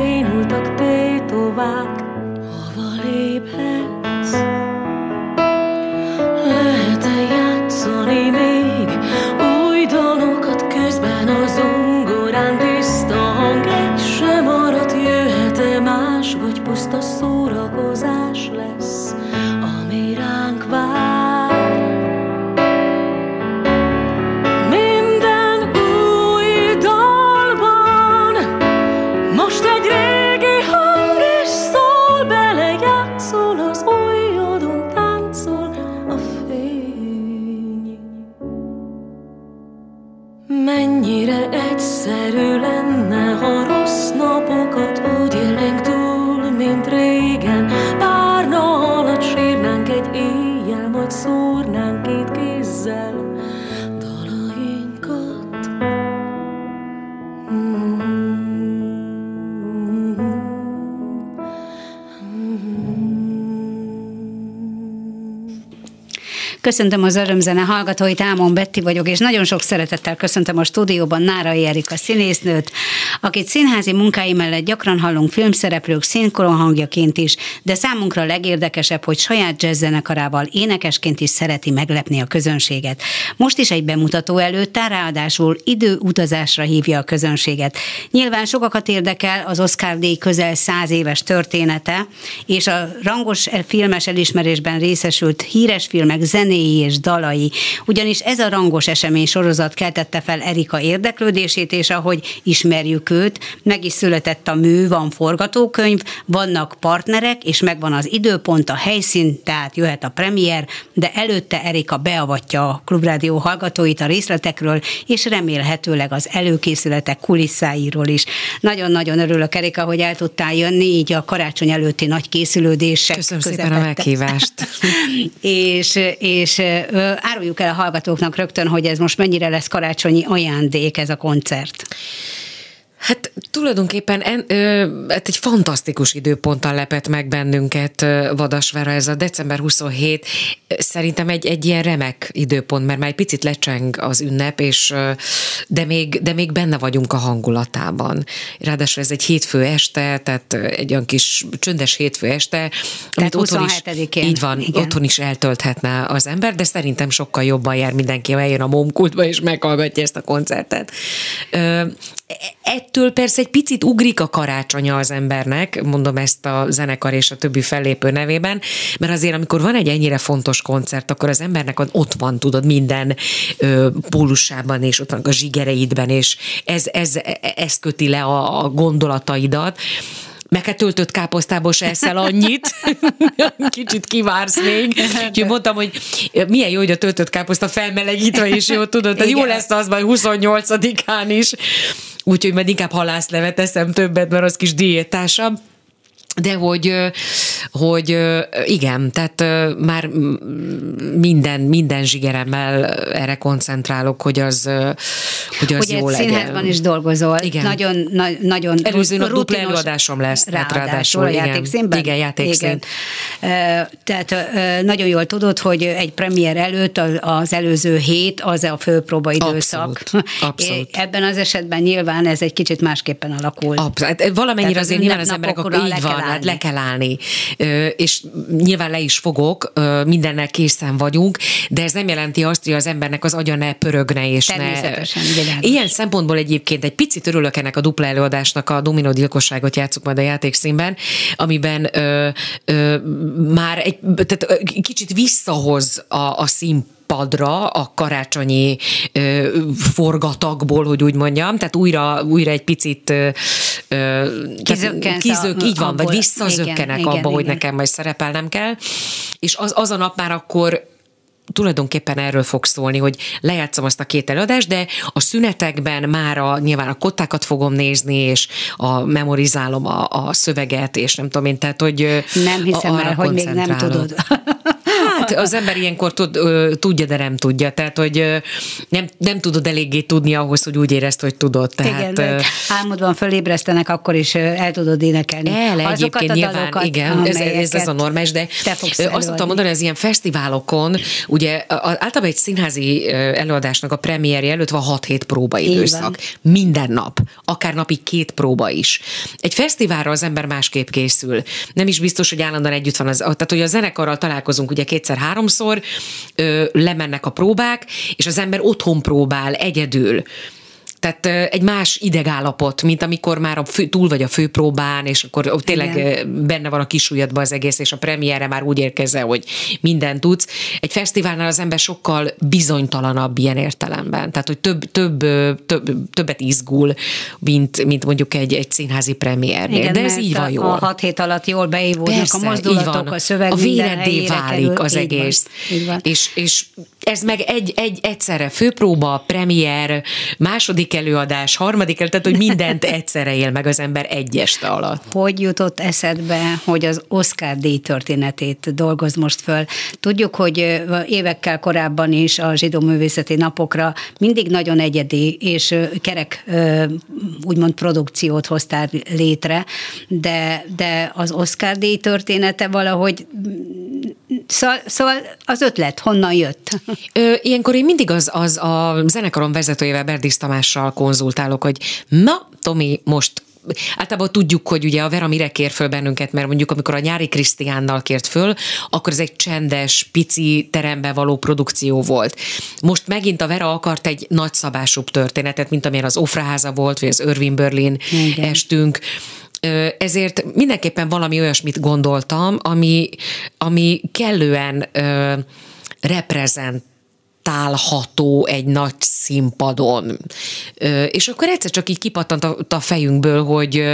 Bénultak tétovák. Hova léphetsz? Lehet-e játszani még? Új dalokat közben a zongorán tiszta hang. Egy sem maradt jöhet-e más vagy puszta szórakozás Köszöntöm az örömzene hallgatóit, Ámon Betti vagyok, és nagyon sok szeretettel köszöntöm a stúdióban Nárai Erika színésznőt, akit színházi munkái mellett gyakran hallunk filmszereplők szinkron hangjaként is, de számunkra legérdekesebb, hogy saját jazzzenekarával énekesként is szereti meglepni a közönséget. Most is egy bemutató előtt, ráadásul időutazásra hívja a közönséget. Nyilván sokakat érdekel az Oscar díj közel száz éves története, és a rangos filmes elismerésben részesült híres filmek zenéi és dalai, ugyanis ez a rangos esemény sorozat keltette fel Erika érdeklődését, és ahogy ismerjük őt, meg is született a mű, van forgatókönyv, vannak partnerek, és megvan az időpont, a helyszín, tehát jöhet a premier, de előtte Erika beavatja a Klubrádió hallgatóit a részletekről, és remélhetőleg az előkészületek kulisszáiról is. Nagyon-nagyon örülök, Erika, hogy el tudtál jönni, így a karácsony előtti nagy készülődések Köszönöm szépen a meghívást. és, és ö, áruljuk el a hallgatóknak rögtön, hogy ez most mennyire lesz karácsonyi ajándék ez a koncert. Hát tulajdonképpen en, ö, hát egy fantasztikus időponttal lepett meg bennünket ö, Vadasvára ez a december 27. Szerintem egy, egy ilyen remek időpont, mert már egy picit lecseng az ünnep, és ö, de még, de még benne vagyunk a hangulatában. Ráadásul ez egy hétfő este, tehát egy olyan kis csöndes hétfő este, Tehát otthon is, 27-én. így van, Igen. otthon is eltölthetne az ember, de szerintem sokkal jobban jár mindenki, eljön a momkultba és meghallgatja ezt a koncertet. Ö, ettől persze egy picit ugrik a karácsonya az embernek, mondom ezt a zenekar és a többi fellépő nevében, mert azért amikor van egy ennyire fontos koncert, akkor az embernek ott van, tudod, minden ö, pólusában, és ott van a zsigereidben, és ez, ez, ez köti le a, a gondolataidat, meg hát töltött káposztából se eszel annyit, kicsit kivársz még. Úgyhogy mondtam, hogy milyen jó, hogy a töltött káposzta felmelegítve is jó, tudod, tehát jó lesz az majd 28-án is. Úgyhogy majd inkább halászlevet eszem többet, mert az kis diétásabb. De hogy, hogy igen, tehát már minden, minden zsigeremmel erre koncentrálok, hogy az, hogy az Ugye jó legyen. színházban is dolgozol. Igen. Nagyon, na, nagyon Előző nap dupla előadásom lesz, Ráadásul, ráadásul, a igen. játékszínben? Igen, játékszín. Igen. Tehát nagyon jól tudod, hogy egy premier előtt az- előző hét az a főpróba időszak. Abszolút, abszolút. Ebben az esetben nyilván ez egy kicsit másképpen alakul. Absz- hát valamennyire Tehát az azért nyilván az emberek akkor így van, állni. le kell állni. És nyilván le is fogok, mindennel készen vagyunk, de ez nem jelenti azt, hogy az embernek az agya ne pörögne, és ne... Természetesen, világos. Ilyen szempontból egyébként egy picit örülök ennek a dupla előadásnak, a Dominó gyilkosságot játszuk majd a játékszínben, amiben ö, ö, már egy tehát, kicsit visszahoz a, a szín padra a karácsonyi ö, forgatagból, hogy úgy mondjam, tehát újra, újra egy picit ö, ö, tehát Kizökkensz kizök, a- így van, vagy visszazökkenek Igen, abba, igen, hogy igen. nekem majd szerepelnem kell, és az, az a nap már akkor tulajdonképpen erről fog szólni, hogy lejátszom azt a két előadást, de a szünetekben már a, nyilván a kottákat fogom nézni, és a memorizálom a, a szöveget, és nem tudom én, tehát hogy Nem hiszem el, hogy még nem tudod. Hát az ember ilyenkor tud, tudja, de nem tudja. Tehát, hogy nem, nem tudod eléggé tudni ahhoz, hogy úgy érezd, hogy tudod. Tehát, Igen, álmodban fölébresztenek, akkor is el tudod énekelni. el Azokat egyébként a nyilván, dalokat, igen, ez, ez, ez amelyeket a normális, de azt tudtam mondani, az ilyen fesztiválokon, ugye általában egy színházi előadásnak a premierje előtt van 6-7 próbaidőszak. Minden nap, akár napi két próba is. Egy fesztiválra az ember másképp készül. Nem is biztos, hogy állandóan együtt van az, tehát hogy a zenekarral találkozunk ugye kétszer-háromszor, ö, lemennek a próbák, és az ember otthon próbál egyedül. Tehát egy más idegállapot, mint amikor már a fő, túl vagy a főpróbán, és akkor tényleg Igen. benne van a kisúlyadban az egész, és a premierre már úgy érkezel, hogy mindent tudsz. Egy fesztiválnál az ember sokkal bizonytalanabb ilyen értelemben. Tehát, hogy több, több, több, többet izgul, mint, mint mondjuk egy, egy színházi premiernél. Igen, De ez így van a, jól. a hat hét alatt jól beívódnak Persze, a mozdulatok, a szöveg a véreddé válik kerül. az Így van, egész. így van. És, és ez meg egy, egy egyszerre főpróba, premier, második előadás, harmadik tehát hogy mindent egyszerre él meg az ember egy este alatt. Hogy jutott eszedbe, hogy az Oscar díj történetét dolgoz most föl? Tudjuk, hogy évekkel korábban is a zsidó művészeti napokra mindig nagyon egyedi és kerek úgymond produkciót hoztál létre, de, de az Oscar díj története valahogy Szóval, szóval az ötlet honnan jött? Ö, ilyenkor én mindig az, az a zenekarom vezetőjével, Berdis Tamással konzultálok, hogy na, Tomi, most Általában tudjuk, hogy ugye a Vera mire kér föl bennünket, mert mondjuk amikor a nyári Krisztiánnal kért föl, akkor ez egy csendes, pici terembe való produkció volt. Most megint a Vera akart egy nagyszabásúbb történetet, mint amilyen az Ofraháza volt, vagy az Irving Berlin Igen. estünk. Ezért mindenképpen valami olyasmit gondoltam, ami, ami kellően reprezent tálható egy nagy színpadon. És akkor egyszer csak így kipattant a, fejünkből, hogy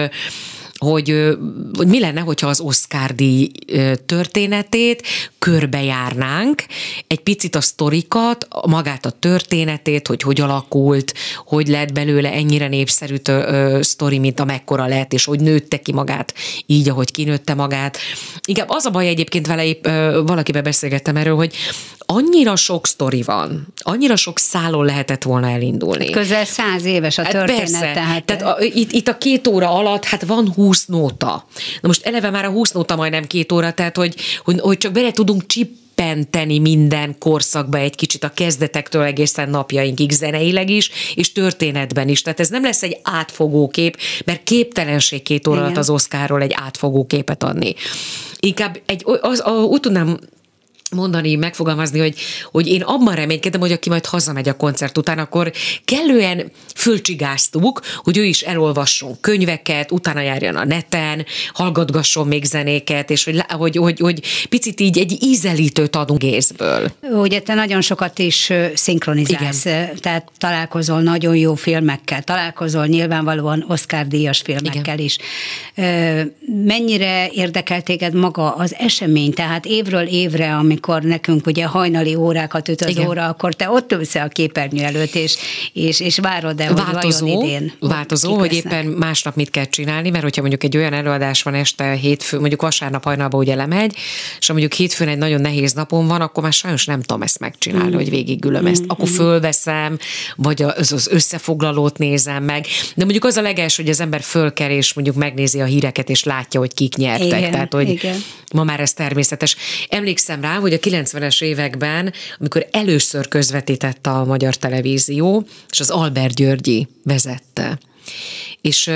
hogy, hogy mi lenne, hogyha az Oscar díj történetét körbejárnánk, egy picit a sztorikat, magát a történetét, hogy hogy alakult, hogy lett belőle ennyire népszerű ö, sztori, mint amekkora lett, és hogy nőtte ki magát így, ahogy kinőtte magát. Inkább az a baj egyébként vele, épp, ö, valakivel beszélgettem erről, hogy annyira sok sztori van, annyira sok szálon lehetett volna elindulni. Közel száz éves a történet. Hát persze. Tehát, Tehát a, itt, itt a két óra alatt, hát van 20 nóta. Na most eleve már a 20 nóta majdnem két óra, tehát hogy, hogy, hogy csak bele tudunk csippenteni minden korszakba egy kicsit a kezdetektől egészen napjainkig zeneileg is, és történetben is. Tehát ez nem lesz egy átfogó kép, mert képtelenség két óra alatt az Oszkárról egy átfogó képet adni. Inkább egy, az, az, úgy tudnám mondani, megfogalmazni, hogy, hogy én abban reménykedem, hogy aki majd hazamegy a koncert után, akkor kellően fölcsigáztuk, hogy ő is elolvasson könyveket, utána járjon a neten, hallgatgasson még zenéket, és hogy, hogy, hogy, hogy picit így egy ízelítőt adunk észből. Ugye te nagyon sokat is szinkronizálsz, Igen. tehát találkozol nagyon jó filmekkel, találkozol nyilvánvalóan Oscar díjas filmekkel Igen. is. Mennyire érdekel téged maga az esemény, tehát évről évre, amikor amikor nekünk ugye hajnali órákat üt az Igen. óra, akkor te ott ülsz a képernyő előtt, és, és, és várod el, hogy változó, vajon idén változó, hogy éppen másnap mit kell csinálni, mert hogyha mondjuk egy olyan előadás van este hétfő, mondjuk vasárnap hajnalba ugye lemegy, és ha mondjuk hétfőn egy nagyon nehéz napon van, akkor már sajnos nem tudom ezt megcsinálni, Mm. hogy végigülöm ezt. Akkor fölveszem, vagy az, az összefoglalót nézem meg. De mondjuk az a leges, hogy az ember fölkel, és mondjuk megnézi a híreket, és látja, hogy kik nyertek. Igen, Tehát, hogy igen. ma már ez természetes. Emlékszem rá, hogy a 90-es években, amikor először közvetítette a magyar televízió, és az Albert Györgyi vezette. És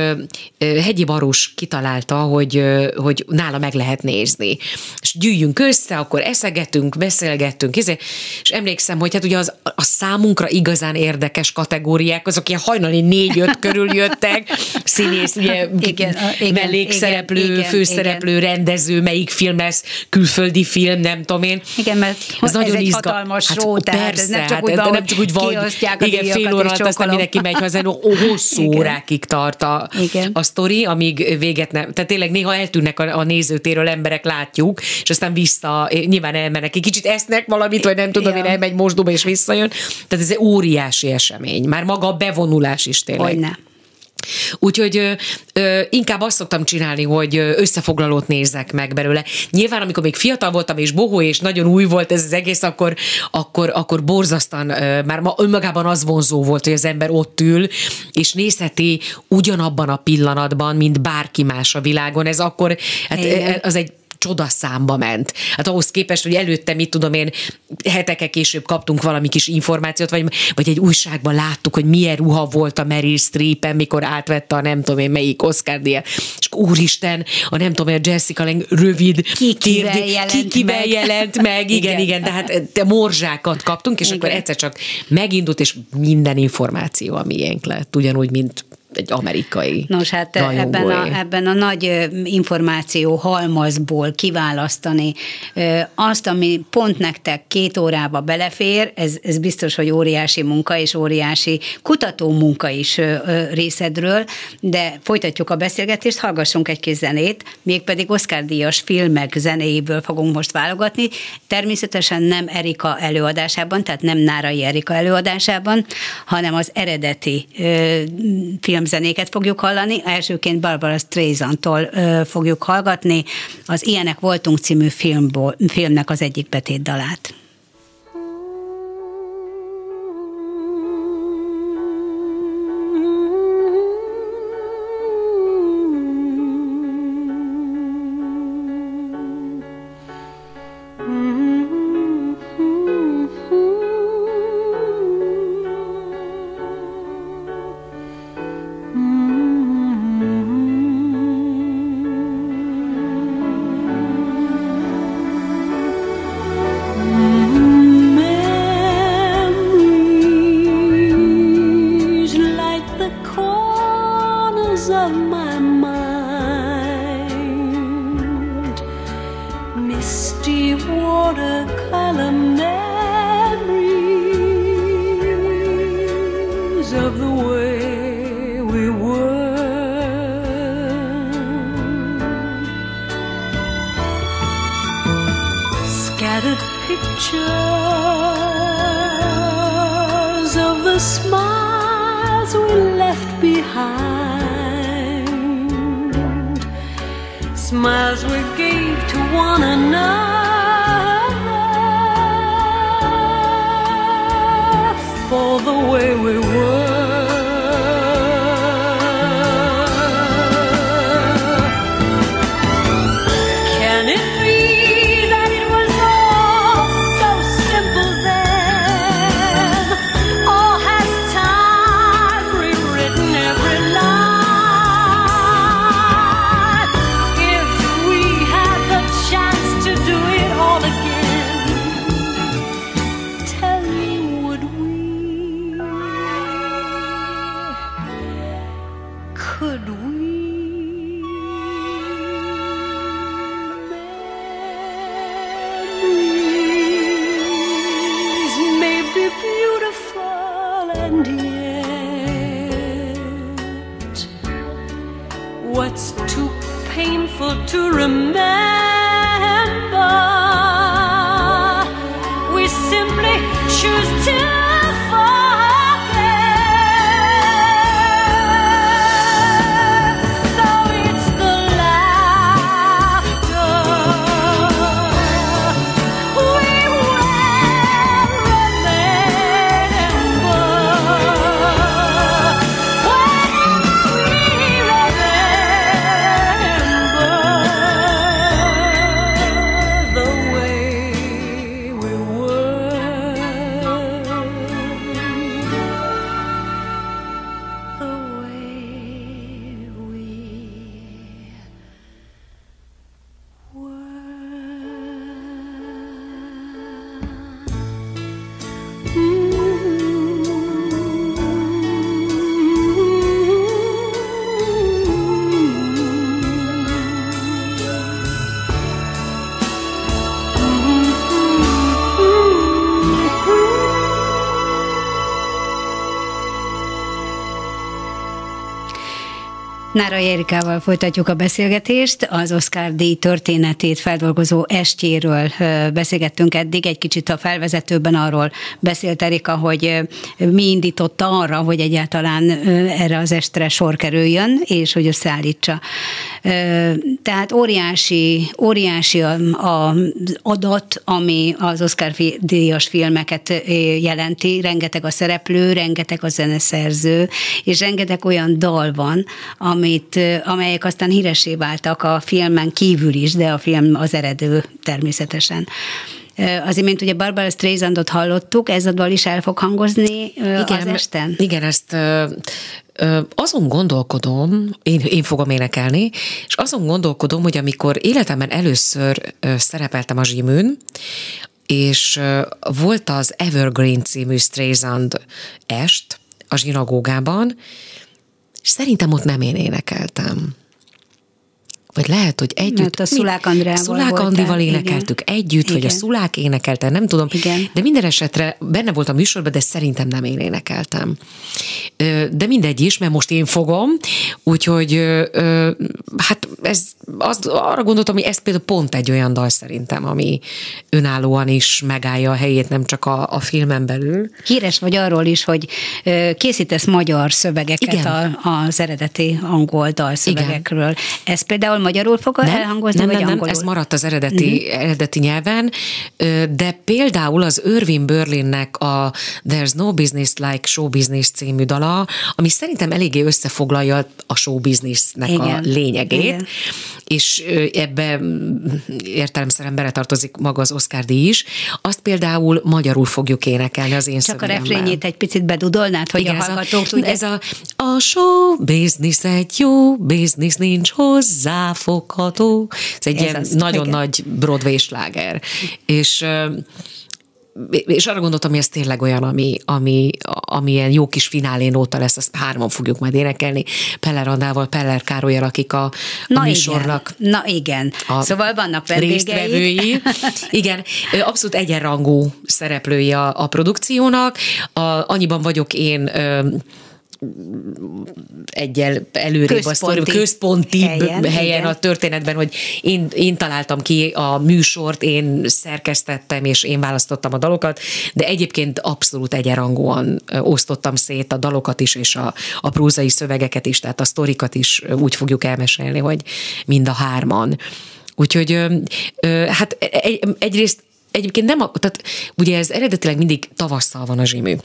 Hegyi Barus kitalálta, hogy, hogy nála meg lehet nézni. És gyűjjünk össze, akkor eszegetünk, beszélgettünk, izé. és emlékszem, hogy hát ugye az, a számunkra igazán érdekes kategóriák, azok ilyen hajnali négy-öt körül jöttek, színész, ugye Igen, igen, mellékszereplő, igen, igen, főszereplő, rendező, melyik film lesz, külföldi film, nem tudom én. Igen, mert ez egy izga- hatalmas show, tehát ez nem csak hát úgy de van, nem csak úgy van, kiosztják igen, fél óra alatt aztán mindenki megy haza, ó, hosszú Igen. órákig tart a, Igen. a sztori, amíg véget nem. Tehát tényleg néha eltűnnek a, a nézőtéről emberek, látjuk, és aztán vissza, nyilván elmennek, egy kicsit esznek valamit, vagy nem tudom, Ja. én elmegy mosdóba és visszajön. Tehát ez egy óriási esemény. Már maga a bevonulás is tényleg. Hogyne. Úgyhogy ö, ö, inkább azt szoktam csinálni, hogy összefoglalót nézzek meg belőle. Nyilván, amikor még fiatal voltam, és bohó, és nagyon új volt ez az egész, akkor, akkor, akkor borzasztan, ö, már ma önmagában az vonzó volt, hogy az ember ott ül, és nézheti ugyanabban a pillanatban, mint bárki más a világon. Ez akkor, hát Igen. az egy csoda számba ment. Hát ahhoz képest, hogy előtte, mit tudom én, hetekkel később kaptunk valami kis információt, vagy, vagy egy újságban láttuk, hogy milyen ruha volt a Meryl Streep, mikor átvette a nem tudom én melyik Oscar díjat. És úristen, a nem tudom én, Jessica Lange rövid Ki kivel jelent ki kivel meg. jelent meg, igen, igen, Igen. de hát te morzsákat kaptunk, és Igen. akkor egyszer csak megindult, és minden információ a miénk lett, ugyanúgy, mint egy amerikai. Nos, hát ebben a, ebben a nagy információ halmazból kiválasztani azt, ami pont nektek két órába belefér, ez, ez biztos, hogy óriási munka és óriási kutató munka is részedről, de folytatjuk a beszélgetést, hallgassunk egy kis zenét, mégpedig Oscar díjas filmek zenéjéből fogunk most válogatni, természetesen nem Erika előadásában, tehát nem Nárai Erika előadásában, hanem az eredeti ö, filmzenéket fogjuk hallani. Elsőként Barbara Streisandtól fogjuk hallgatni az Ilyenek voltunk című filmból, filmnek az egyik betétdalát. Nára Erikával folytatjuk a beszélgetést. Az Oscar díj történetét feldolgozó estjéről beszélgettünk eddig. Egy kicsit a felvezetőben arról beszélt Erika, hogy mi indította arra, hogy egyáltalán erre az estre sor kerüljön, és hogy összeállítsa. Tehát óriási, óriási az adat, ami az Oscar díjas filmeket jelenti. Rengeteg a szereplő, rengeteg a zeneszerző, és rengeteg olyan dal van, amit, amelyek aztán híresé váltak a filmen kívül is, de a film az eredő természetesen. Az imént ugye Barbara Streisandot hallottuk, ez a dal is el fog hangozni igen, az esten? Igen, ezt azon gondolkodom, én, én fogom énekelni, és azon gondolkodom, hogy amikor életemben először szerepeltem a zsiműn, és volt az Evergreen című Streisand est a zsinagógában, és szerintem ott nem én énekeltem. Vagy lehet, hogy együtt. Mert a Szulák Andrával Szulák Andival énekeltük igen. együtt, igen. vagy a Szulák énekelte, nem tudom. Igen. De minden esetre benne volt a műsorban, de szerintem nem én énekeltem. De mindegy is, mert most én fogom, úgyhogy hát ez, az, arra gondoltam, hogy ez például pont egy olyan dal szerintem, ami önállóan is megállja a helyét, nem csak a, a filmen belül. Híres vagy arról is, hogy készítesz magyar szövegeket Igen. A, az eredeti angol dalszövegekről. Igen. Ez például magyarul fog nem, elhangozni, nem, vagy nem, angolul? Nem, ez maradt az eredeti, uh-huh. eredeti nyelven, de például az Irving Berlinnek a There's No Business Like Show Business című dala, ami szerintem eléggé összefoglalja a show businessnek Igen. a lényegét, Igen. és ebbe értelemszerűen beletartozik maga az Oscar díj is, azt például magyarul fogjuk énekelni az én Csak a refrényét egy picit bedudolnád, hogy Igen, a hallgatók tudják. Ez a, a show business egy jó business nincs hozzá fogható. Ez egy Ez ilyen az, nagyon igen. nagy Broadway sláger. És és arra gondoltam, hogy ez tényleg olyan, ami, ami, ami ilyen jó kis finálé óta lesz, azt hárman fogjuk majd énekelni. Peller Andával, Peller Károlyal, akik a, a Na műsornak. Igen. Na igen. A szóval vannak vendégei. Igen, abszolút egyenrangú szereplői a, a produkciónak. A, annyiban vagyok én egyel előrébb a sztori, központi helyen, helyen a történetben, hogy én, én találtam ki a műsort, én szerkesztettem, és én választottam a dalokat, de egyébként abszolút egyenrangúan osztottam szét a dalokat is, és a, a prózai szövegeket is, tehát a sztorikat is úgy fogjuk elmesélni, hogy mind a hárman. Úgyhogy hát egy, egyrészt egyébként nem, a, tehát ugye ez eredetileg mindig tavasszal van a zsimű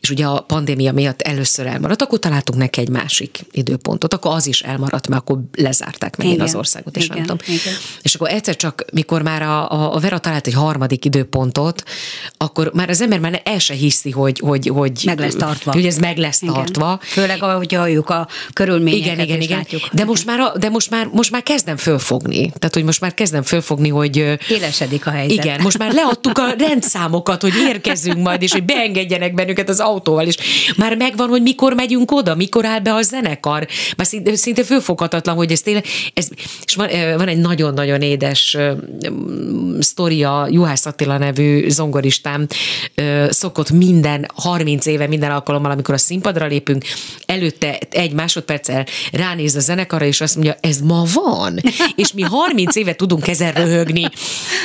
és ugye a pandémia miatt először elmaradt, akkor találtunk neki egy másik időpontot, akkor az is elmaradt, mert akkor lezárták meg az országot, és igen, nem tudom. Igen. És akkor egyszer csak, mikor már a, a Vera talált egy harmadik időpontot, akkor már az ember már el se hiszi, hogy, hogy, hogy meg lesz tartva. Hogy ez meg lesz igen. tartva. Főleg, ahogy halljuk a körülményeket, igen, igen, igen. Látjuk. De most már, de most már, most már kezdem fölfogni. Tehát, hogy most már kezdem fölfogni, hogy... Élesedik a helyzet. Igen, most már leadtuk a rendszámokat, hogy érkezünk majd, és hogy beengedjenek bennünket az autóval, és már megvan, hogy mikor megyünk oda, mikor áll be a zenekar. Már szinte, szinte fölfoghatatlan, hogy ez tényleg, ez, és van, van egy nagyon-nagyon édes sztoria, Juhász Attila nevű zongoristám szokott minden 30 éve, minden alkalommal, amikor a színpadra lépünk, előtte egy másodperccel ránéz a zenekarra, és azt mondja, ez ma van, és mi 30 éve tudunk ezen röhögni.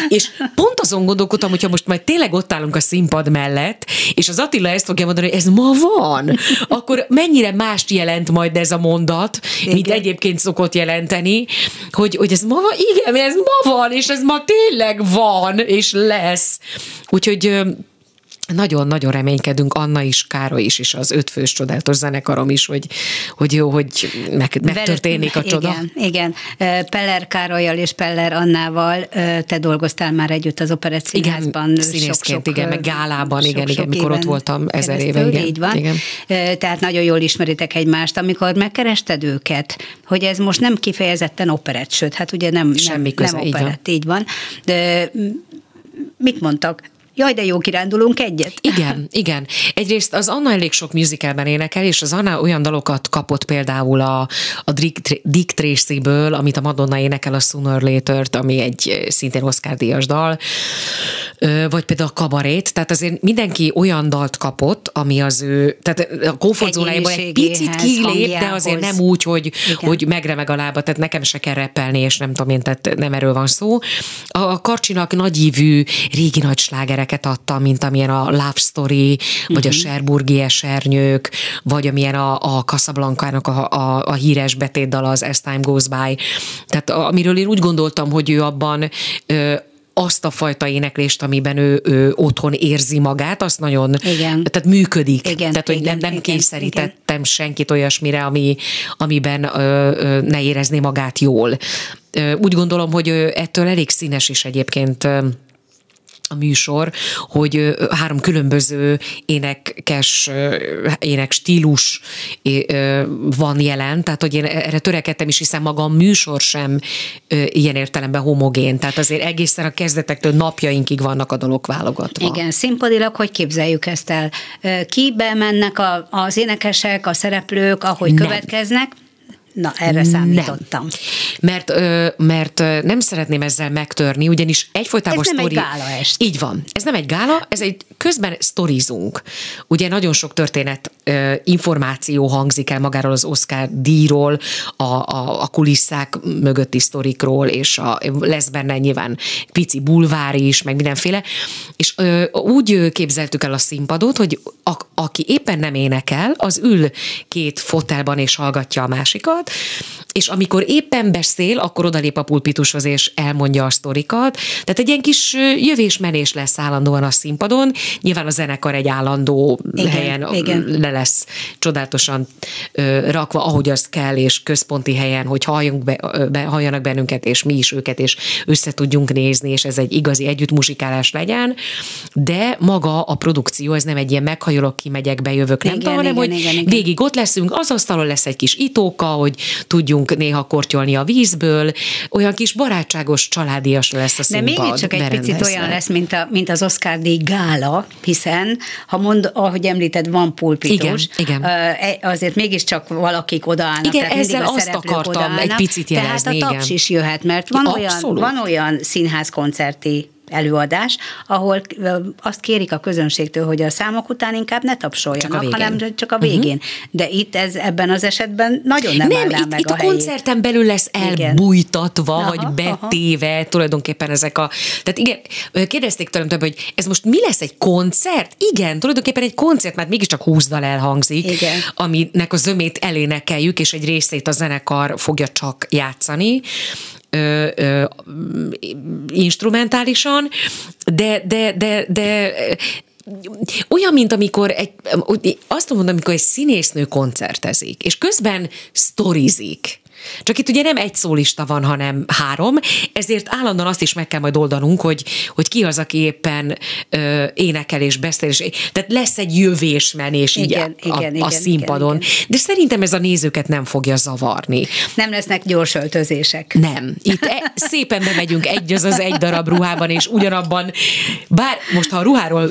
És pont azon gondolkodtam, hogyha most majd tényleg ott állunk a színpad mellett, és az Attila ezt fogja mondani, hogy ez ma van, akkor mennyire mást jelent majd ez a mondat, Igen. mint egyébként szokott jelenteni, hogy, hogy ez ma van, igen, ez ma van, és ez ma tényleg van, és lesz. Úgyhogy nagyon-nagyon reménykedünk, Anna is, Károly is, és az ötfős csodálatos zenekarom is, hogy, hogy jó, hogy meg, megtörténik a csoda. Igen, igen. Peller Károlyjal és Peller Annával te dolgoztál már együtt az Operett Színházban. Igen, színészként, igen, meg gálában, igen, igen, mikor ott voltam ezer éve. Igen, így van. Igen. Tehát nagyon jól ismeritek egymást. Amikor megkerested őket, hogy ez most nem kifejezetten operett, sőt, hát ugye nem, Semmi nem, köze, nem operett, így van. így van. De mit mondtak? Jaj, de jó, kirándulunk egyet. Igen, igen. Egyrészt az Anna elég sok musicalben énekel, és az Anna olyan dalokat kapott például a, a Dick, Dick Tracy-ből, amit a Madonna énekel a Sooner later ami egy szintén Oscar díjas dal, vagy például a kabarét, tehát azért mindenki olyan dalt kapott, ami az ő, tehát a komfortzónájából egy picit kilép, de azért nem úgy, hogy, hogy megremeg a lába, tehát nekem se kell repelni, és nem tudom én, tehát nem erről van szó. A Karcsinak nagyívű régi nagy slágereket adta, mint amilyen a Love Story, vagy uh-huh. a mhm. Serburgi esernyők, vagy amilyen a, a Casablanca-nak a, a, a híres betétdal az As Time Goes By. Tehát amiről én úgy gondoltam, hogy ő abban ö, azt a fajta éneklést, amiben ő, ő otthon érzi magát, azt nagyon, igen. tehát működik. Igen, tehát, hogy igen, nem, nem igen, kényszerítettem igen. senkit olyasmire, ami, amiben ö, ö, ne érezné magát jól. Ö, úgy gondolom, hogy ettől elég színes is egyébként a műsor, hogy három különböző énekes, ének stílus van jelen, tehát hogy én erre törekedtem is, hiszen maga a műsor sem ilyen értelemben homogén, tehát azért egészen a kezdetektől napjainkig vannak a dolgok válogatva. Igen, színpadilag hogy képzeljük ezt el? Kibe mennek a, az énekesek, a szereplők, ahogy Nem. következnek? Na, erre számítottam. Nem. Mert, mert nem szeretném ezzel megtörni, ugyanis egyfolytában Ez nem egy gála est. Így van. Ez nem egy gála, ez egy közben sztorizunk. Ugye nagyon sok történet, információ hangzik el magáról az Oscar díjról, a, a, a kulisszák mögötti sztorikról, és a, lesz benne nyilván pici bulvár is, meg mindenféle. És ö, úgy képzeltük el a színpadot, hogy a, aki éppen nem énekel, az ül két fotelban és hallgatja a másikat, sztorikat, és amikor éppen beszél, akkor odalép a pulpitushoz, és elmondja a sztorikat. Tehát egy ilyen kis jövésmenés lesz állandóan a színpadon. Nyilván a zenekar egy állandó igen, helyen igen. le lesz csodálatosan ö, rakva, ahogy azt kell, és központi helyen, hogy halljunk be, be, halljanak bennünket, és mi is őket, és össze tudjunk nézni, és ez egy igazi együttmusikálás legyen. De maga a produkció, ez nem egy ilyen meghajolok, kimegyek, bejövök, nem igen, tudom, hanem, igen, hogy igen, igen. végig ott leszünk, az asztalon lesz egy kis itóka, hogy tudjunk néha kortyolni a vízből, olyan kis barátságos, családias lesz a színpad. De még csak egy picit olyan lesz, mint, a, mint az Oscar díj gála, hiszen, ha mond, ahogy említed, van pulpitus, igen, igen. E, azért mégiscsak valakik odaállnak. Igen, ezzel azt akartam odaállnak, egy picit jelezni. Tehát a taps igen. is jöhet, mert van, olyan, van olyan színházkoncerti előadás, ahol azt kérik a közönségtől, hogy a számok után inkább ne tapsoljanak, hanem csak a végén. Uh-huh. De itt ez ebben az esetben nagyon nem, nem itt, meg itt a, a koncerten belül lesz elbújtatva, igen. vagy aha, betéve aha. tulajdonképpen ezek a... Tehát igen, kérdezték tőlem több, hogy ez most mi lesz, egy koncert? Igen, tulajdonképpen egy koncert, mert mégiscsak húzdal elhangzik, igen. aminek a zömét elénekeljük, és egy részét a zenekar fogja csak játszani ö, ö, instrumentálisan, de, de, de, de olyan, mint amikor egy, azt mondom, amikor egy színésznő koncertezik, és közben sztorizik, csak itt ugye nem egy szólista van, hanem három, ezért állandóan azt is meg kell majd oldanunk, hogy, hogy ki az, aki éppen ö, énekel és beszél, és, tehát lesz egy jövésmenés igen, így a, igen, a, igen, a színpadon. Igen, igen. De szerintem ez a nézőket nem fogja zavarni. Nem lesznek gyors öltözések. Nem. Itt e, szépen bemegyünk egy az az egy darab ruhában, és ugyanabban, bár most ha a ruháról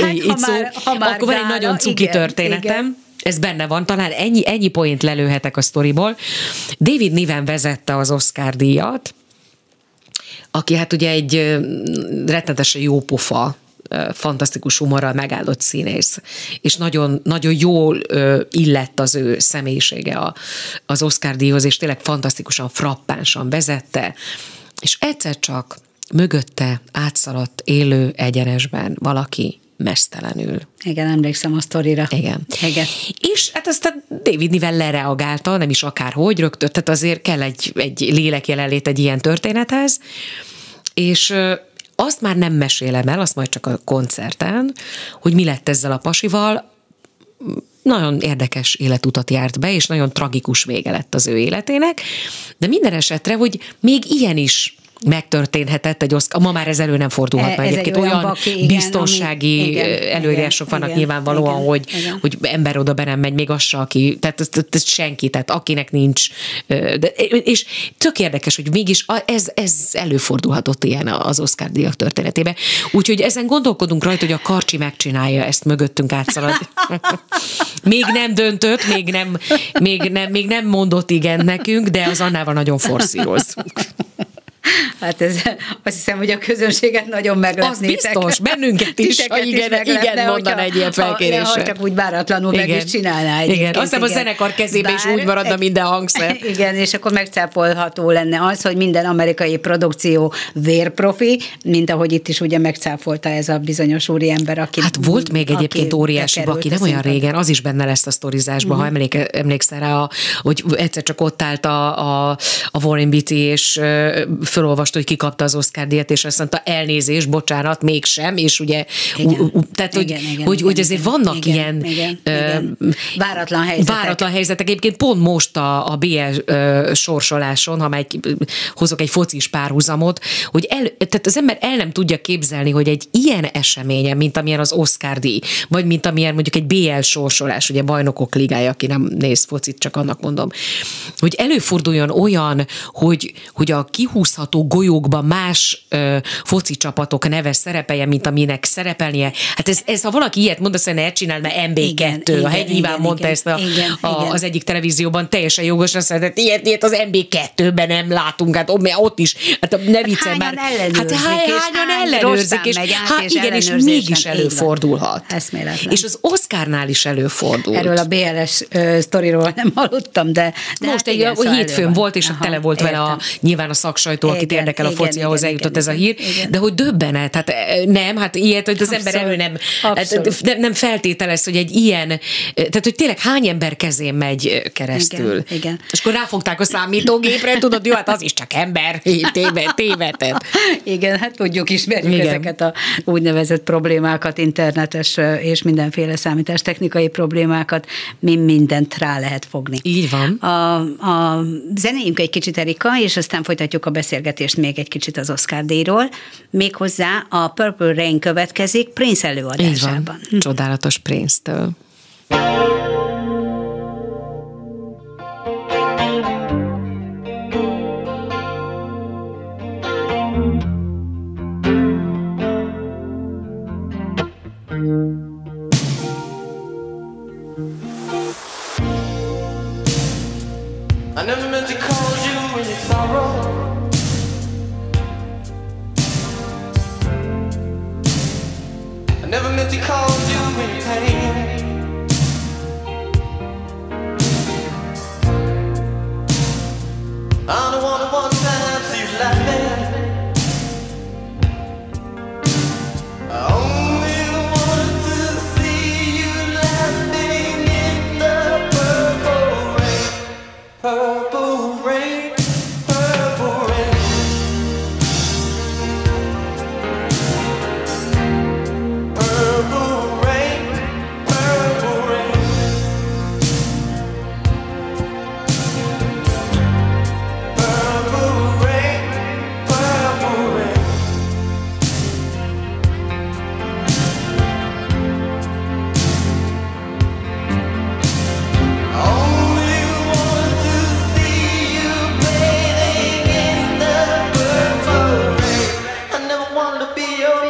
hát, itt ha szó, már, ha már akkor van egy nagyon cuki igen, történetem. Igen ez benne van, talán ennyi, ennyi point lelőhetek a sztoriból. David Niven vezette az Oscar díjat, aki hát ugye egy rettenetesen jó pofa fantasztikus humorral megáldott színész, és nagyon, nagyon jól illett az ő személyisége a, az Oscar díjhoz, és tényleg fantasztikusan, frappánsan vezette, és egyszer csak mögötte átszaladt élő egyenesben valaki mesztelenül. Igen, emlékszem a sztorira. Igen. Igen. És hát aztán David Nivel lereagálta, nem is akárhogy, rögtön, tehát azért kell egy, egy lélek jelenlét egy ilyen történethez, és azt már nem mesélem el, azt majd csak a koncerten, hogy mi lett ezzel a pasival, nagyon érdekes életutat járt be, és nagyon tragikus vége lett az ő életének, de minden esetre, hogy még ilyen is megtörténhetett egy Oscar, ma már ez elő nem fordulhat meg. Egy Egyébként olyan olyan baki, igen, biztonsági ami- igen, előírások igen, vannak igen, nyilvánvalóan, igen, hogy, igen. hogy ember oda be nem megy, még az se, aki, tehát ez, ez, ez senki, tehát akinek nincs, de, és tök érdekes, hogy mégis ez, ez előfordulhatott ilyen az Oscar díjak történetében. Úgyhogy ezen gondolkodunk rajta, hogy a Karcsi megcsinálja ezt mögöttünk átszalad. még nem döntött, még nem, még nem, még nem mondott igen nekünk, de az annával nagyon forszírozzunk. Hát ez, azt hiszem, hogy a közönséget nagyon meglepnétek. Az biztos, bennünket is, Titeket ha igen, meglepne, igen hogyha- egy ilyen felkérésre. Ha csak úgy váratlanul meg is csinálná Igen, egyébként, azt hiszem a zenekar kezében is úgy maradna minden hangszer. Igen, és akkor megcáfolható lenne az, hogy minden amerikai produkció vérprofi, mint ahogy itt is ugye megcáfolta ez a bizonyos úriember, aki Hát volt még aki egyébként óriási bekerült baki, a nem olyan régen, az is benne lesz a sztorizásban, uh-huh. ha emléke, emlékszel rá, a, hogy egyszer csak ott állt a, a, a Warren Beatty, és fölolvasta, hogy kikapta az Oscar díjat, és azt mondta, elnézés, bocsánat, mégsem, és ugye, Igen. u, u, tehát, hogy, Igen, igen, hogy, igen, hogy azért igen, vannak igen, ilyen igen, ö, igen. Váratlan helyzetek. Váratlan helyzetek. Egyébként pont most a, a BL ö, sorsoláson, ha már egy, hozok egy focis párhuzamot, hogy el, tehát az ember el nem tudja képzelni, hogy egy ilyen eseményen, mint amilyen az Oscar díj, vagy mint amilyen mondjuk egy BL sorsolás, ugye bajnokok ligája, aki nem néz focit, csak annak mondom, hogy előforduljon olyan, hogy, hogy a kihúzható golyókban más ö, foci csapatok neve szerepelje, mint aminek szerepelnie. Hát ez, ez ha valaki ilyet mond, azt mondja, ne csináld, mert MB2. Igen, a igen, Hegyi Iván igen, mondta igen, ezt a, igen, a, igen. az egyik televízióban, teljesen jogos, azt mondta, hogy ilyet, ilyet az MB2-ben nem látunk, hát ott, ott is, hát ne viccelj hányan már. hát hány, hányan hány ellenőrzik, és, hát és igen, és mégis előfordulhat. Eszméletlen. És az Oscarnál is előfordult. Erről a BLS ö, sztoriról nem hallottam, de, de Most hát egy igen, szóval hétfőn volt, és Aha, tele volt vele a, értem. nyilván a szaksajtó, akit Igen, érdekel a igen, foci, ahhoz igen, eljutott igen, ez a hír, igen. de hogy döbbenet, hát eh, nem, hát ilyet, hogy az ember Abszolút, elő nem, hát, abszolút. nem, nem feltételez, hogy egy ilyen, eh, tehát hogy tényleg hány ember kezén megy eh, keresztül. Igen, igen. És akkor ráfogták a számítógépre, tudod, jó, hát az is csak ember, téved, tévedett. Igen, hát tudjuk, ismerjük Igen. Ezeket a úgynevezett problémákat, internetes és mindenféle számítástechnikai problémákat, mi mindent rá lehet fogni. Így van. A, a zenéjünk egy kicsit, Erika, és aztán folytatjuk a beszélgetést még egy kicsit az Oscar díjról. Méghozzá a Purple Rain következik Prince Így előadásában. van, csodálatos Prince-től. Be your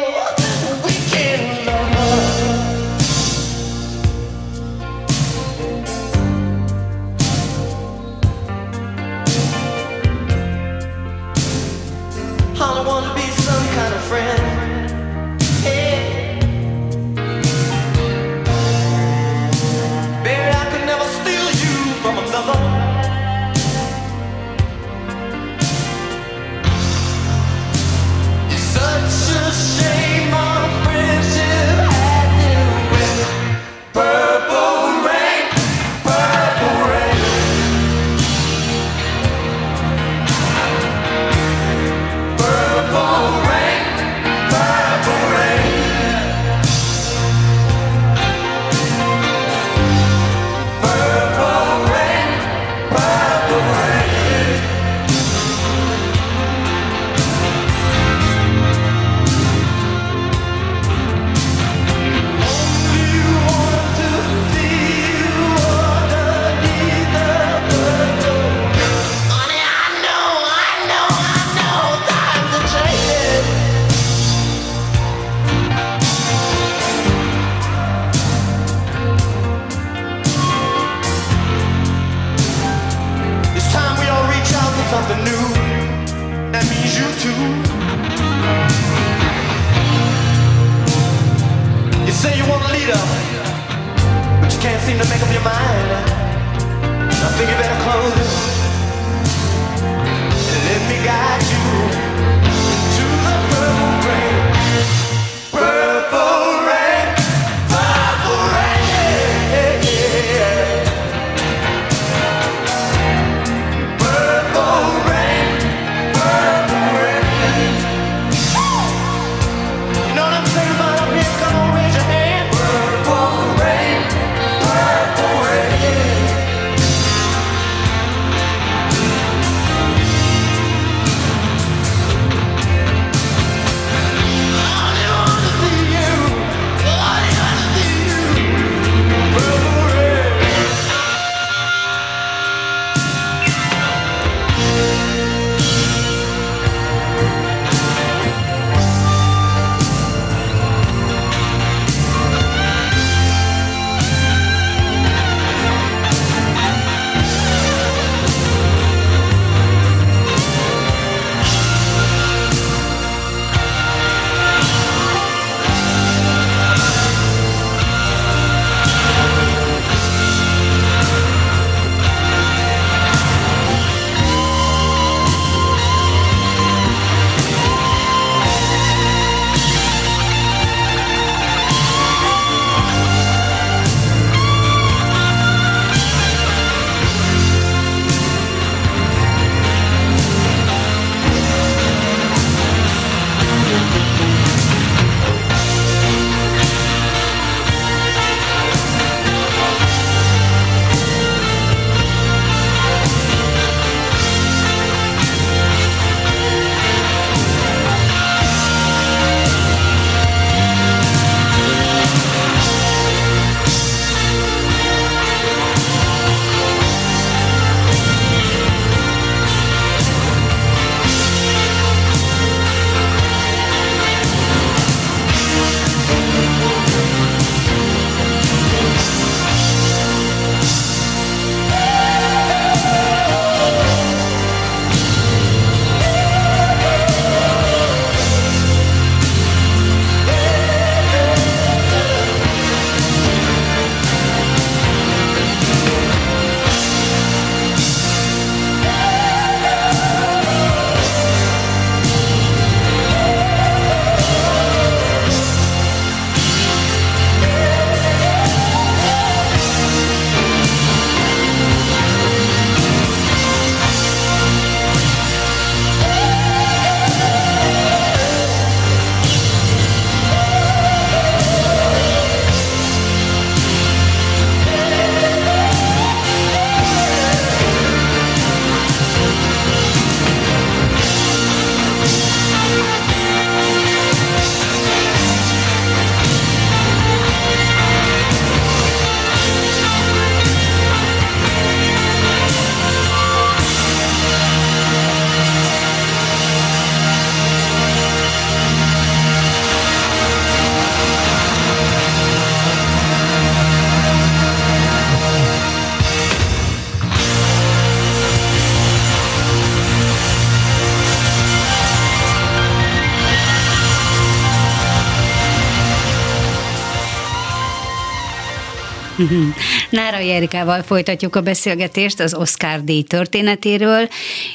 Nárai Erikával folytatjuk a beszélgetést az Oscar díj történetéről,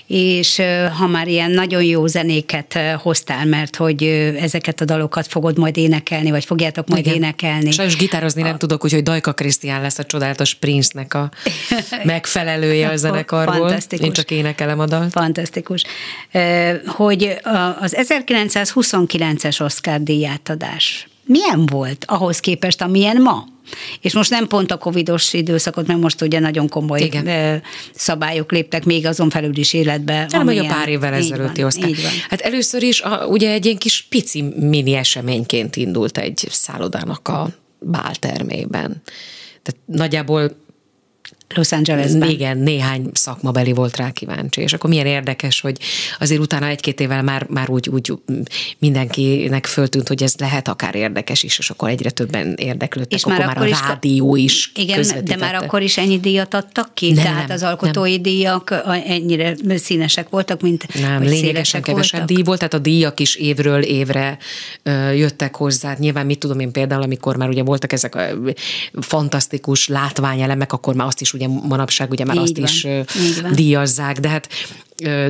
és ha már ilyen nagyon jó zenéket hoztál, mert hogy ezeket a dalokat fogod majd énekelni, vagy fogjátok majd Igen. énekelni. Sajnos gitározni nem tudok, úgyhogy Dajka Krisztián lesz a csodálatos Prince-nek a megfelelője a zenekarból. Fantasztikus. Én csak énekelem a dalt. Fantasztikus. Hogy a- az 1929-es Oscar díjátadás milyen volt ahhoz képest, amilyen ma? És most nem pont a covidos időszakot, mert most ugye nagyon komoly Igen. szabályok léptek még azon felül is életbe. Nem, hogy a pár évvel ezelőtti van. Hát először is a, ugye egy ilyen kis pici mini eseményként indult egy szállodának a báltermében. Tehát nagyjából Los Angelesben. Igen, néhány szakmabeli volt rá kíváncsi, és akkor milyen érdekes, hogy azért utána egy-két évvel már, már úgy, úgy mindenkinek föltűnt, hogy ez lehet akár érdekes is, és akkor egyre többen érdeklődtek, És akkor már már, akkor a is ka- rádió is Igen, de már akkor is ennyi díjat adtak ki? Nem, Tehát nem, az alkotói díjak a- ennyire színesek voltak, mint Nem, lényegesen kevesebb díj volt, tehát a díjak is évről évre jöttek hozzá. Nyilván mit tudom én például, amikor már ugye voltak ezek a fantasztikus látványelemek, akkor már azt is ugye manapság ugye már Így azt van, is így díjazzák, de hát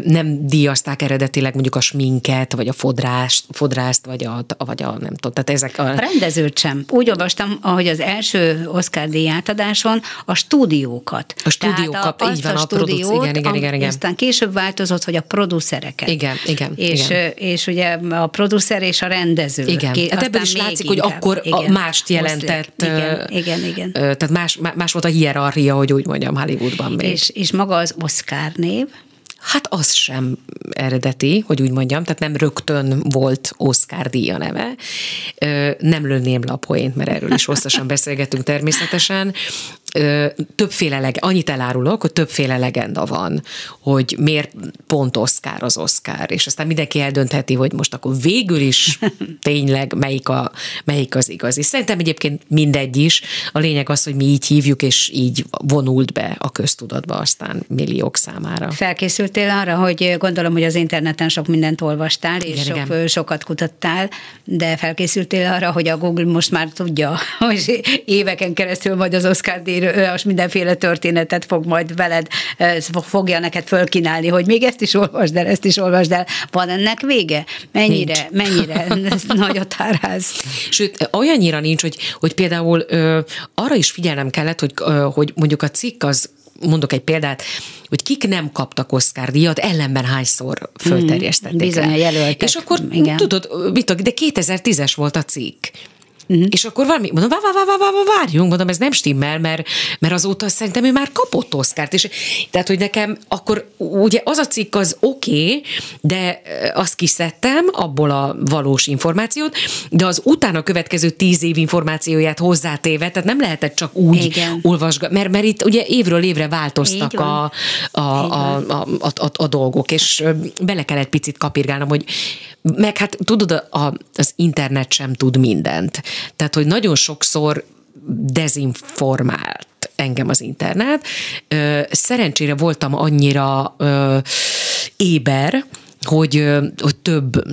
nem díjazták eredetileg mondjuk a sminket, vagy a fodrást, fodrászt, vagy a, vagy a nem tudom, tehát ezek a... A rendezőt sem. Úgy olvastam, ahogy az első Oscar díj átadáson a stúdiókat. A stúdiókat, így van, a produc- stúdiót, igen, igen, ami igen, igen. Aztán később változott, hogy a producereket. Igen, igen, És, igen. és ugye a producer és a rendező. Igen, Ki- hát ebből is látszik, hogy akkor a Igen, mást jelentett. Igen, igen, igen. Tehát más, más volt a hierarchia, hogy úgy mondjam, Hollywoodban még. És, és maga az Oscar név, Hát az sem eredeti, hogy úgy mondjam, tehát nem rögtön volt Oscar díja neve. Nem lőném le a poént, mert erről is hosszasan beszélgetünk természetesen. Többféle leg, annyit elárulok, hogy többféle legenda van, hogy miért pont Oscar az Oscar, és aztán mindenki eldöntheti, hogy most akkor végül is tényleg melyik, a, melyik az igazi. Szerintem egyébként mindegy is. A lényeg az, hogy mi így hívjuk, és így vonult be a köztudatba aztán milliók számára. Felkészültél arra, hogy gondolom, hogy az interneten sok mindent olvastál, és Igen, sok, igen. sokat kutattál, de felkészültél arra, hogy a Google most már tudja, hogy éveken keresztül majd az Oscar díj az mindenféle történetet fog majd veled, fogja neked fölkínálni, hogy még ezt is olvasd el, ezt is olvasd el. Van ennek vége? Mennyire, mennyire ez nagy a tárház? Sőt, olyannyira nincs, hogy, hogy például ö, arra is figyelnem kellett, hogy, ö, hogy mondjuk a cikk az mondok egy példát, hogy kik nem kaptak Oscar díjat, ellenben hányszor fölterjesztették bizony, a jelöltek, És akkor igen. tudod, mit de 2010-es volt a cikk. Uh-huh. És akkor valami, mondom, vá, vá, vá, vá, vá, várjunk, mondom, ez nem stimmel, mert, mert azóta szerintem ő már kapott Oszkárt. És, tehát, hogy nekem akkor ugye az a cikk az oké, okay, de azt kiszedtem abból a valós információt, de az utána következő tíz év információját hozzátéve, tehát nem lehetett csak úgy Igen. olvasgatni, mert, mert itt ugye évről évre változtak a, a, a, a, a, a, a dolgok, és bele kellett picit kapirgálnom, hogy meg hát tudod, a, az internet sem tud mindent. Tehát, hogy nagyon sokszor dezinformált engem az internet. Szerencsére voltam annyira éber, hogy, hogy több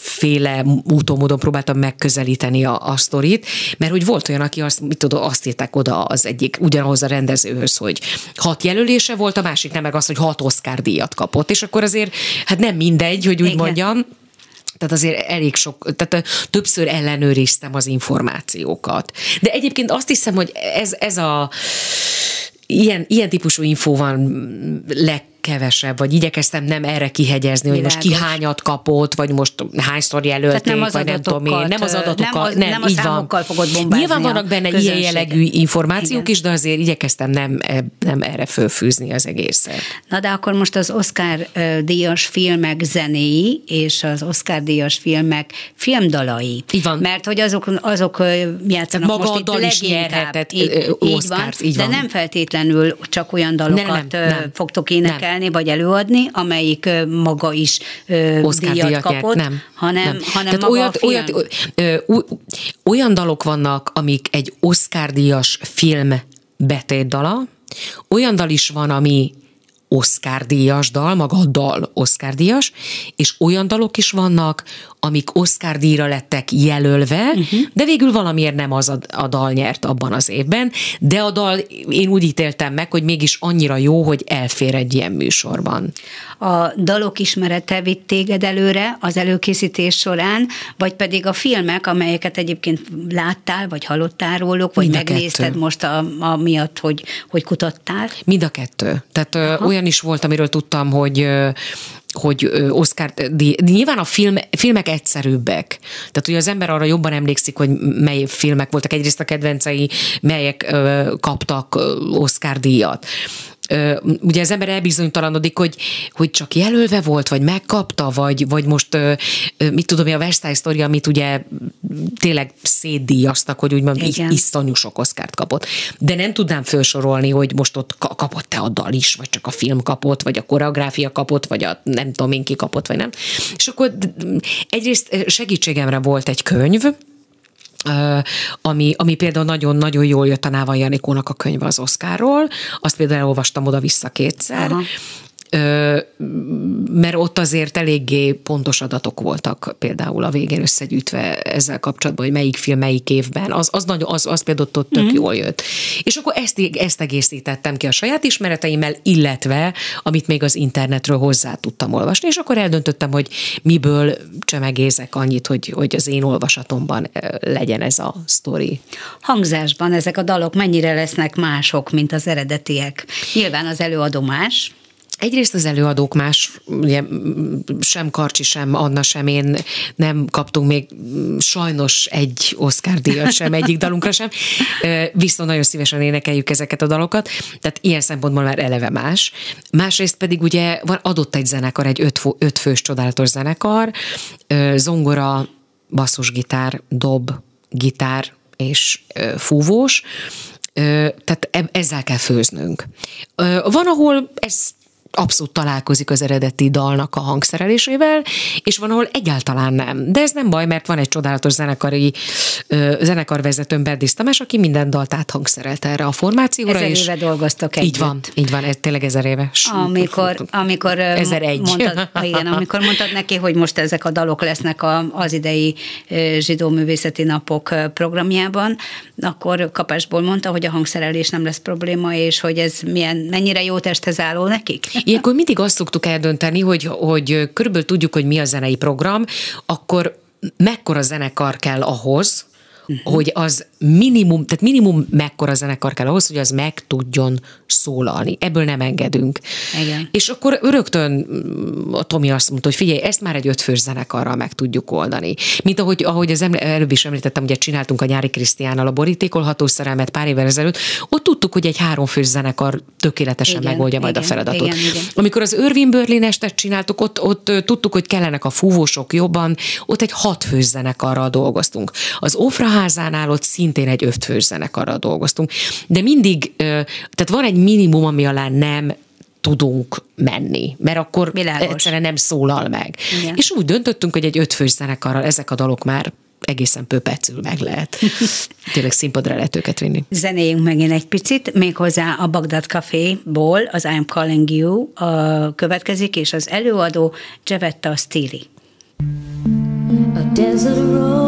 féle úton, módon próbáltam megközelíteni a, a sztorit, mert hogy volt olyan, aki azt, mit tudom, azt írták oda az egyik, ugyanahoz a rendezőhöz, hogy hat jelölése volt, a másik nem meg az, hogy hat Oscar díjat kapott, és akkor azért, hát nem mindegy, hogy úgy Igen. mondjam, tehát azért elég sok, tehát többször ellenőriztem az információkat. De egyébként azt hiszem, hogy ez, ez a ilyen, ilyen típusú infó van legkevesebb, vagy igyekeztem nem erre kihegyezni, hogy most ki Világos. hányat kapott, vagy most hányszor jelölték, Tehát nem az vagy nem tudom én. Nem az adatokkal, nem- nem a így van. számokkal fogod bombázni Nyilván vannak benne ilyen jellegű információk Igen. is, de azért igyekeztem nem, nem erre fölfűzni az egészet. Na de akkor most az Oscar díjas filmek zenéi és az Oscar díjas filmek filmdalai. Így van. Mert hogy azok, azok játszanak Maga most a dal is nyerhetett, így, így van, így de van. nem feltétlenül csak olyan dalokat Nem, nem, nem. fogtok énekelni, vagy előadni, amelyik maga is Oscar díjat díjat kapott, nyert, nem. hanem, nem. hanem Tehát maga olyat, a film. olyat, ö, ö, olyan dalok vannak, amik egy Oscar díjas film betétdala, olyan dal is van, ami Oscar díjas dal, maga a dal Oscar díjas, és olyan dalok is vannak, amik Oscar díjra lettek jelölve, uh-huh. de végül valamiért nem az a, a dal nyert abban az évben, de a dal én úgy ítéltem meg, hogy mégis annyira jó, hogy elfér egy ilyen műsorban. a dalok ismerete vitt téged előre az előkészítés során, vagy pedig a filmek, amelyeket egyébként láttál, vagy hallottál róluk, vagy Mind megnézted kettő. most a, a miatt, hogy, hogy kutattál? Mind a kettő. Tehát Aha. olyan is volt, amiről tudtam, hogy hogy Oscar, nyilván a film, filmek egyszerűbbek. Tehát ugye az ember arra jobban emlékszik, hogy mely filmek voltak egyrészt a kedvencei, melyek kaptak Oscar díjat. Ugye az ember elbizonytalanodik, hogy, hogy csak jelölve volt, vagy megkapta, vagy, vagy most, mit tudom, én, a West Side Story, amit ugye tényleg szétdíjaztak, hogy úgymond Igen. iszonyú sok oszkárt kapott. De nem tudnám felsorolni, hogy most ott ka- kapott-e a dal is, vagy csak a film kapott, vagy a koreográfia kapott, vagy a nem tudom én ki kapott, vagy nem. És akkor egyrészt segítségemre volt egy könyv, ami, ami például nagyon-nagyon jól jött a Náva Janikónak a könyve az Oszkárról, azt például elolvastam oda-vissza kétszer, Aha. Mert ott azért eléggé pontos adatok voltak például a végén összegyűjtve ezzel kapcsolatban, hogy melyik film melyik évben, az, az, nagyon, az, az például ott tök mm. jól jött. És akkor ezt, ezt egészítettem ki a saját ismereteimmel, illetve amit még az internetről hozzá tudtam olvasni, és akkor eldöntöttem, hogy miből csemegézek annyit, hogy, hogy az én olvasatomban legyen ez a sztori. Hangzásban ezek a dalok mennyire lesznek mások, mint az eredetiek? Nyilván az előadó más, Egyrészt az előadók más, ugye sem Karcsi, sem Anna, sem én nem kaptunk még sajnos egy Oscar díjat sem, egyik dalunkra sem, viszont nagyon szívesen énekeljük ezeket a dalokat, tehát ilyen szempontból már eleve más. Másrészt pedig ugye van adott egy zenekar, egy öt, fő- öt fős csodálatos zenekar, zongora, basszusgitár, dob, gitár és fúvós, tehát eb- ezzel kell főznünk. Van, ahol ez abszolút találkozik az eredeti dalnak a hangszerelésével, és van, ahol egyáltalán nem. De ez nem baj, mert van egy csodálatos zenekari ö, zenekarvezetőm, Berdis Tamás, aki minden dalt áthangszerelt erre a formációra. Ezer és éve dolgoztok együtt. Így van, így van, ez tényleg ezer éve. Amikor, amikor ö, Ezer egy. Mondtad, igen, amikor mondtad neki, hogy most ezek a dalok lesznek a, az idei zsidó művészeti napok programjában, akkor kapásból mondta, hogy a hangszerelés nem lesz probléma, és hogy ez milyen, mennyire jó testhez álló nekik? Ilyenkor mindig azt szoktuk eldönteni, hogy, hogy körülbelül tudjuk, hogy mi a zenei program, akkor mekkora zenekar kell ahhoz, uh-huh. hogy az minimum, tehát minimum mekkora zenekar kell ahhoz, hogy az meg tudjon szólalni. Ebből nem engedünk. Igen. És akkor rögtön mm, a Tomi azt mondta, hogy figyelj, ezt már egy ötfős zenekarral meg tudjuk oldani. Mint ahogy, ahogy az eml- előbb is említettem, ugye csináltunk a Nyári Krisztiánnal a borítékolható szerelmet pár évvel ezelőtt, ott tudtuk, hogy egy háromfős zenekar tökéletesen Igen, megoldja majd igen, a feladatot. igen, igen. Amikor az Irving Berlin estet csináltuk, ott, ott tudtuk, hogy kellenek a fúvósok jobban, ott egy hatfős zenekarral dolgoztunk. Az Ofra házánál ott szintén egy ötfős zenekarral dolgoztunk. De mindig, tehát van egy minimum, ami alá nem tudunk menni, mert akkor Világos. egyszerűen nem szólal meg. Igen. És úgy döntöttünk, hogy egy ötfős zenekarral ezek a dalok már egészen pöpecül meg lehet. Tényleg színpadra lehet őket vinni. Zenéjünk megint egy picit, méghozzá a Bagdad Café-ból az I'm Calling You a következik, és az előadó Jevetta Stili. A desert road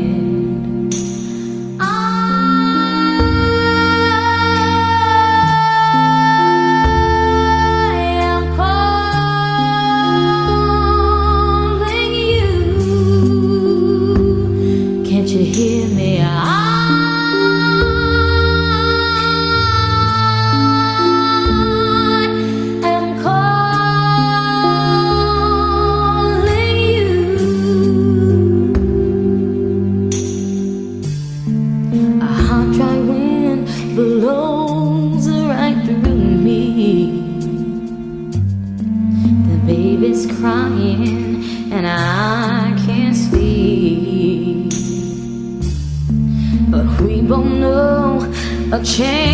Change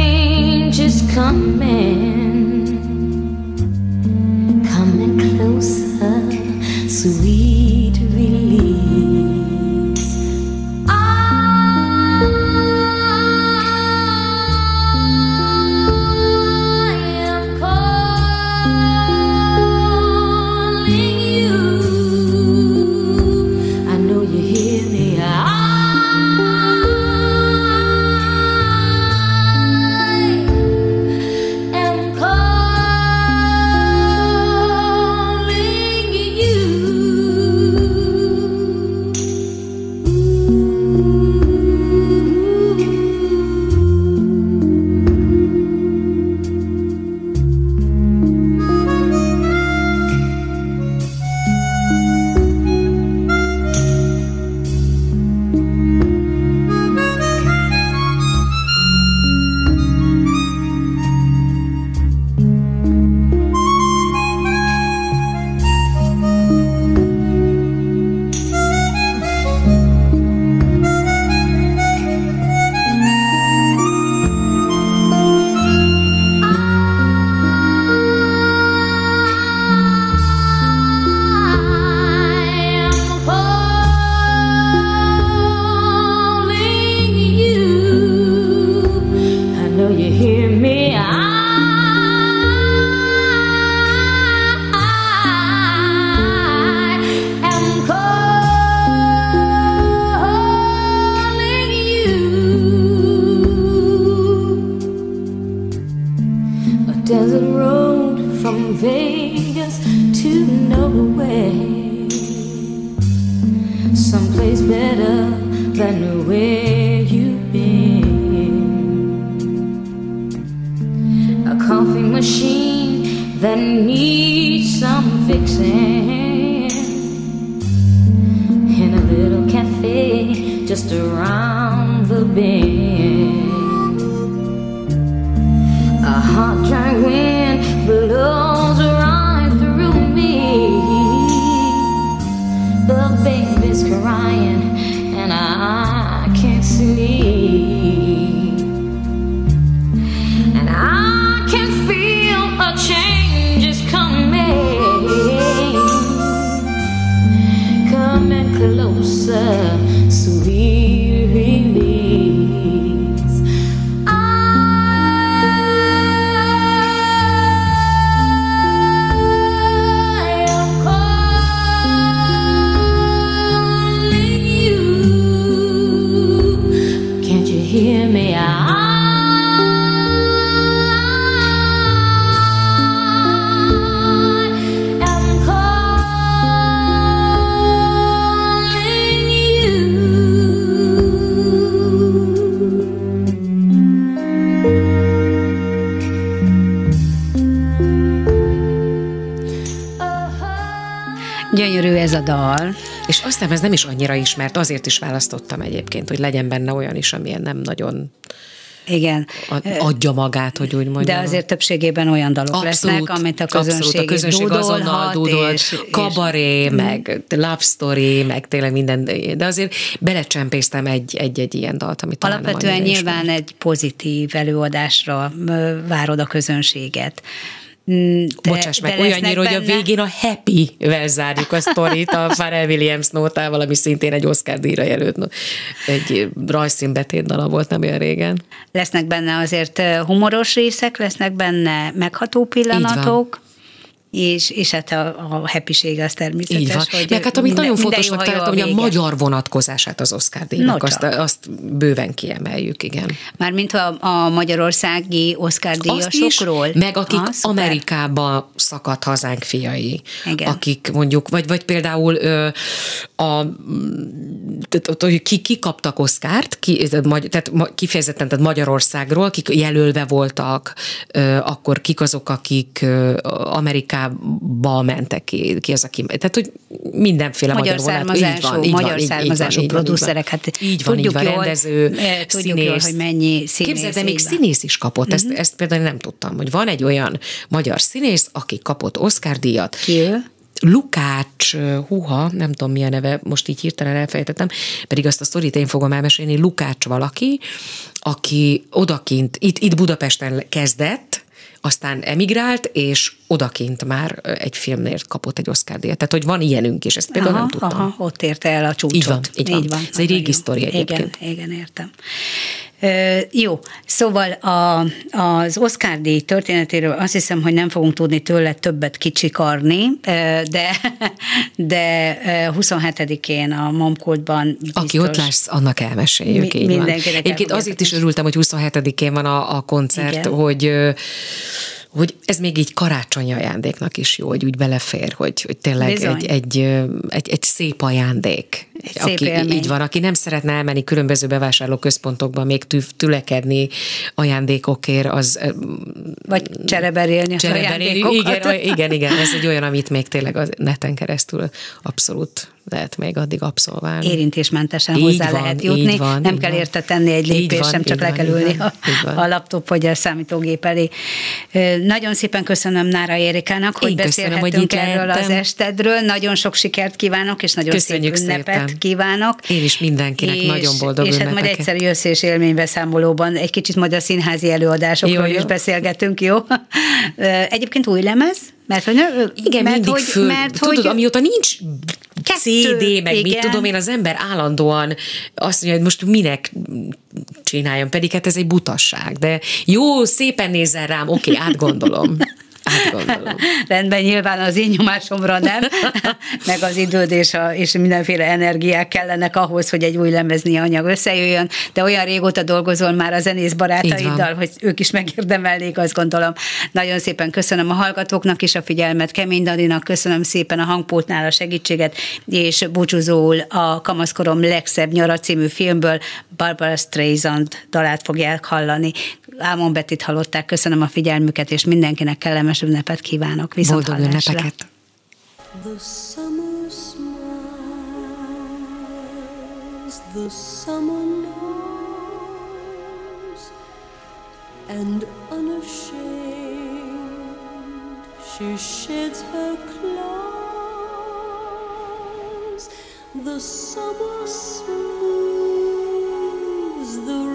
that needs some fixing. In a little cafe just around the bend. És azt hiszem, ez nem is annyira ismert, azért is választottam egyébként, hogy legyen benne olyan is, amilyen nem nagyon Igen. ad- adja magát, hogy úgy mondjam. De azért többségében olyan dalok lesznek, amit a közönség, abszolút, a közönség azonnal dudol, és, és kabaré, meg love story, meg tényleg minden, de azért belecsempésztem egy, egy-egy ilyen dalt, amit Alapvetően nyilván ismert. egy pozitív előadásra várod a közönséget. Mm, De, Bocsáss meg, olyannyira, hogy a végén a happy-vel zárjuk a sztorit, a Pharrell Williams nótával, ami szintén egy Oscar díjra jelölt, egy rajzszínbetét dala volt nem olyan régen. Lesznek benne azért humoros részek, lesznek benne megható pillanatok, és, és hát a, a happység az természetes. Így van. Hogy Meg hát amit minden- nagyon fontosnak ha találtam, hogy a magyar vonatkozását az Oscar díjnak, No azt, azt bőven kiemeljük, igen. Mármint a, a magyarországi Oscar díjasokról. meg akik Ah, szuper. Amerikába szakadt hazánk fiai, Igen. akik mondjuk, vagy, vagy például ö, a, tehát, hogy ki, ki kaptak Oszkárt, ki, tehát kifejezetten tehát Magyarországról, kik jelölve voltak, ö, akkor kik azok, akik ö, Amerikába mentek ki, ki az, aki, tehát hogy mindenféle Magyar magyar, származású, így van, így magyar így- így van, származású így van, így producerek, hát így van, így tudjuk van, jól, rendező, eh, tudjuk jól, színész. hogy mennyi színész, Képzeld, de még így színész is kapott, ezt, Mhm. ezt például nem tudtam, hogy van egy olyan magyar színész, aki kapott Oscar díjat. Ki ő? Lukács, húha, nem tudom mi a neve, most így hirtelen elfejtettem, pedig azt a sztorit én fogom elmesélni, Lukács valaki, aki odakint, itt, itt Budapesten kezdett, aztán emigrált, és odakint már egy filmnél kapott egy Oscar díjat. Tehát, hogy van ilyenünk is, ezt például aha, nem tudtam. Aha, ott érte el a csúcsot. Így van, így van. Ez egy régi sztori egyébként. Igen, igen, értem. Ö, jó, szóval a, az Oscar díj történetéről azt hiszem, hogy nem fogunk tudni tőle többet kicsikarni, de, de ö, 27-én a Momkultban biztos. Aki ott lesz, annak elmeséljük, Mi- így van. Egyébként azért is örültem, hogy 27-én van a, a koncert, Igen. hogy hogy ez még így karácsonyi ajándéknak is jó, hogy úgy belefér, hogy, hogy tényleg Bizony. egy, egy, egy, egy szép ajándék. Egy szép aki, élmény. így van, aki nem szeretne elmenni különböző bevásárlóközpontokba még tü, tülekedni ajándékokért, az Vagy csereberélni a cseréberélni. ajándékokat. Igen, igen, igen, ez egy olyan, amit még tényleg a neten keresztül abszolút lehet még addig abszolválni. érintésmentesen Így hozzá van, lehet jutni. van, nem kell van. érte tenni egy lépést, van, sem csak így le van, kell ülni van, a, van. a laptop vagy a számítógép elé. Nagyon szépen köszönöm Nára Érikának, hogy Én köszönöm, hogy beszélhetünk erről az lehettem. estedről. Nagyon sok sikert kívánok, és nagyon Köszönjük szép ünnepet szépen. kívánok. Én is mindenkinek nagyon boldog És hát majd ünnepeket. egyszer jössz és élménybeszámolóban egy kicsit majd a színházi előadásokról Jó, jó. is beszélgetünk, jó? Egyébként új lemez? Mert hogy, Igen, mert mindig hogy, föl, mert tudod, hogy, amióta nincs Kettő, CD, meg mit igen. tudom én, az ember állandóan azt mondja, hogy most minek csináljam, pedig hát ez egy butasság, de jó, szépen nézzen rám, oké, átgondolom. Hát gondolom. Rendben, nyilván az én nyomásomra nem, meg az időd és, a, és mindenféle energiák kellenek ahhoz, hogy egy új lemezni anyag összejöjjön, de olyan régóta dolgozol már a zenész barátaiddal, hogy ők is megérdemelnék, azt gondolom. Nagyon szépen köszönöm a hallgatóknak is a figyelmet, Kemény Daninak köszönöm szépen a hangpultnál a segítséget, és búcsúzóul a Kamaszkorom legszebb nyara című filmből Barbara Streisand dalát fogják hallani. Ámon Bettit hallották, köszönöm a figyelmüket, és mindenkinek kellemes ünnepet kívánok. Viszont Boldog hallásra. ünnepeket! The summer smiles, the summer knows, and unashamed she sheds her claws. The summer smooths the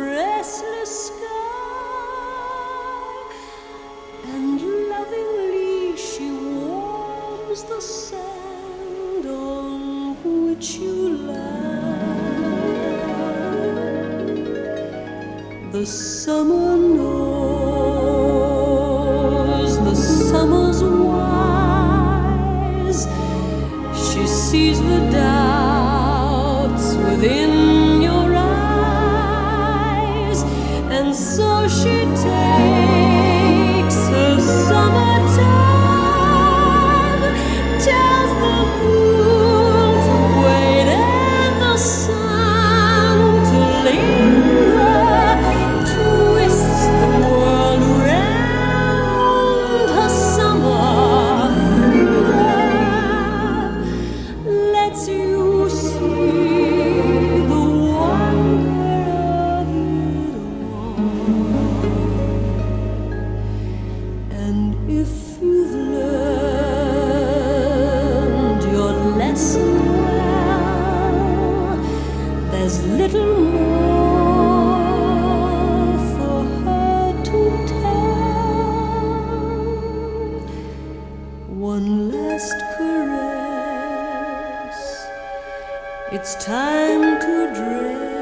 It's time to dress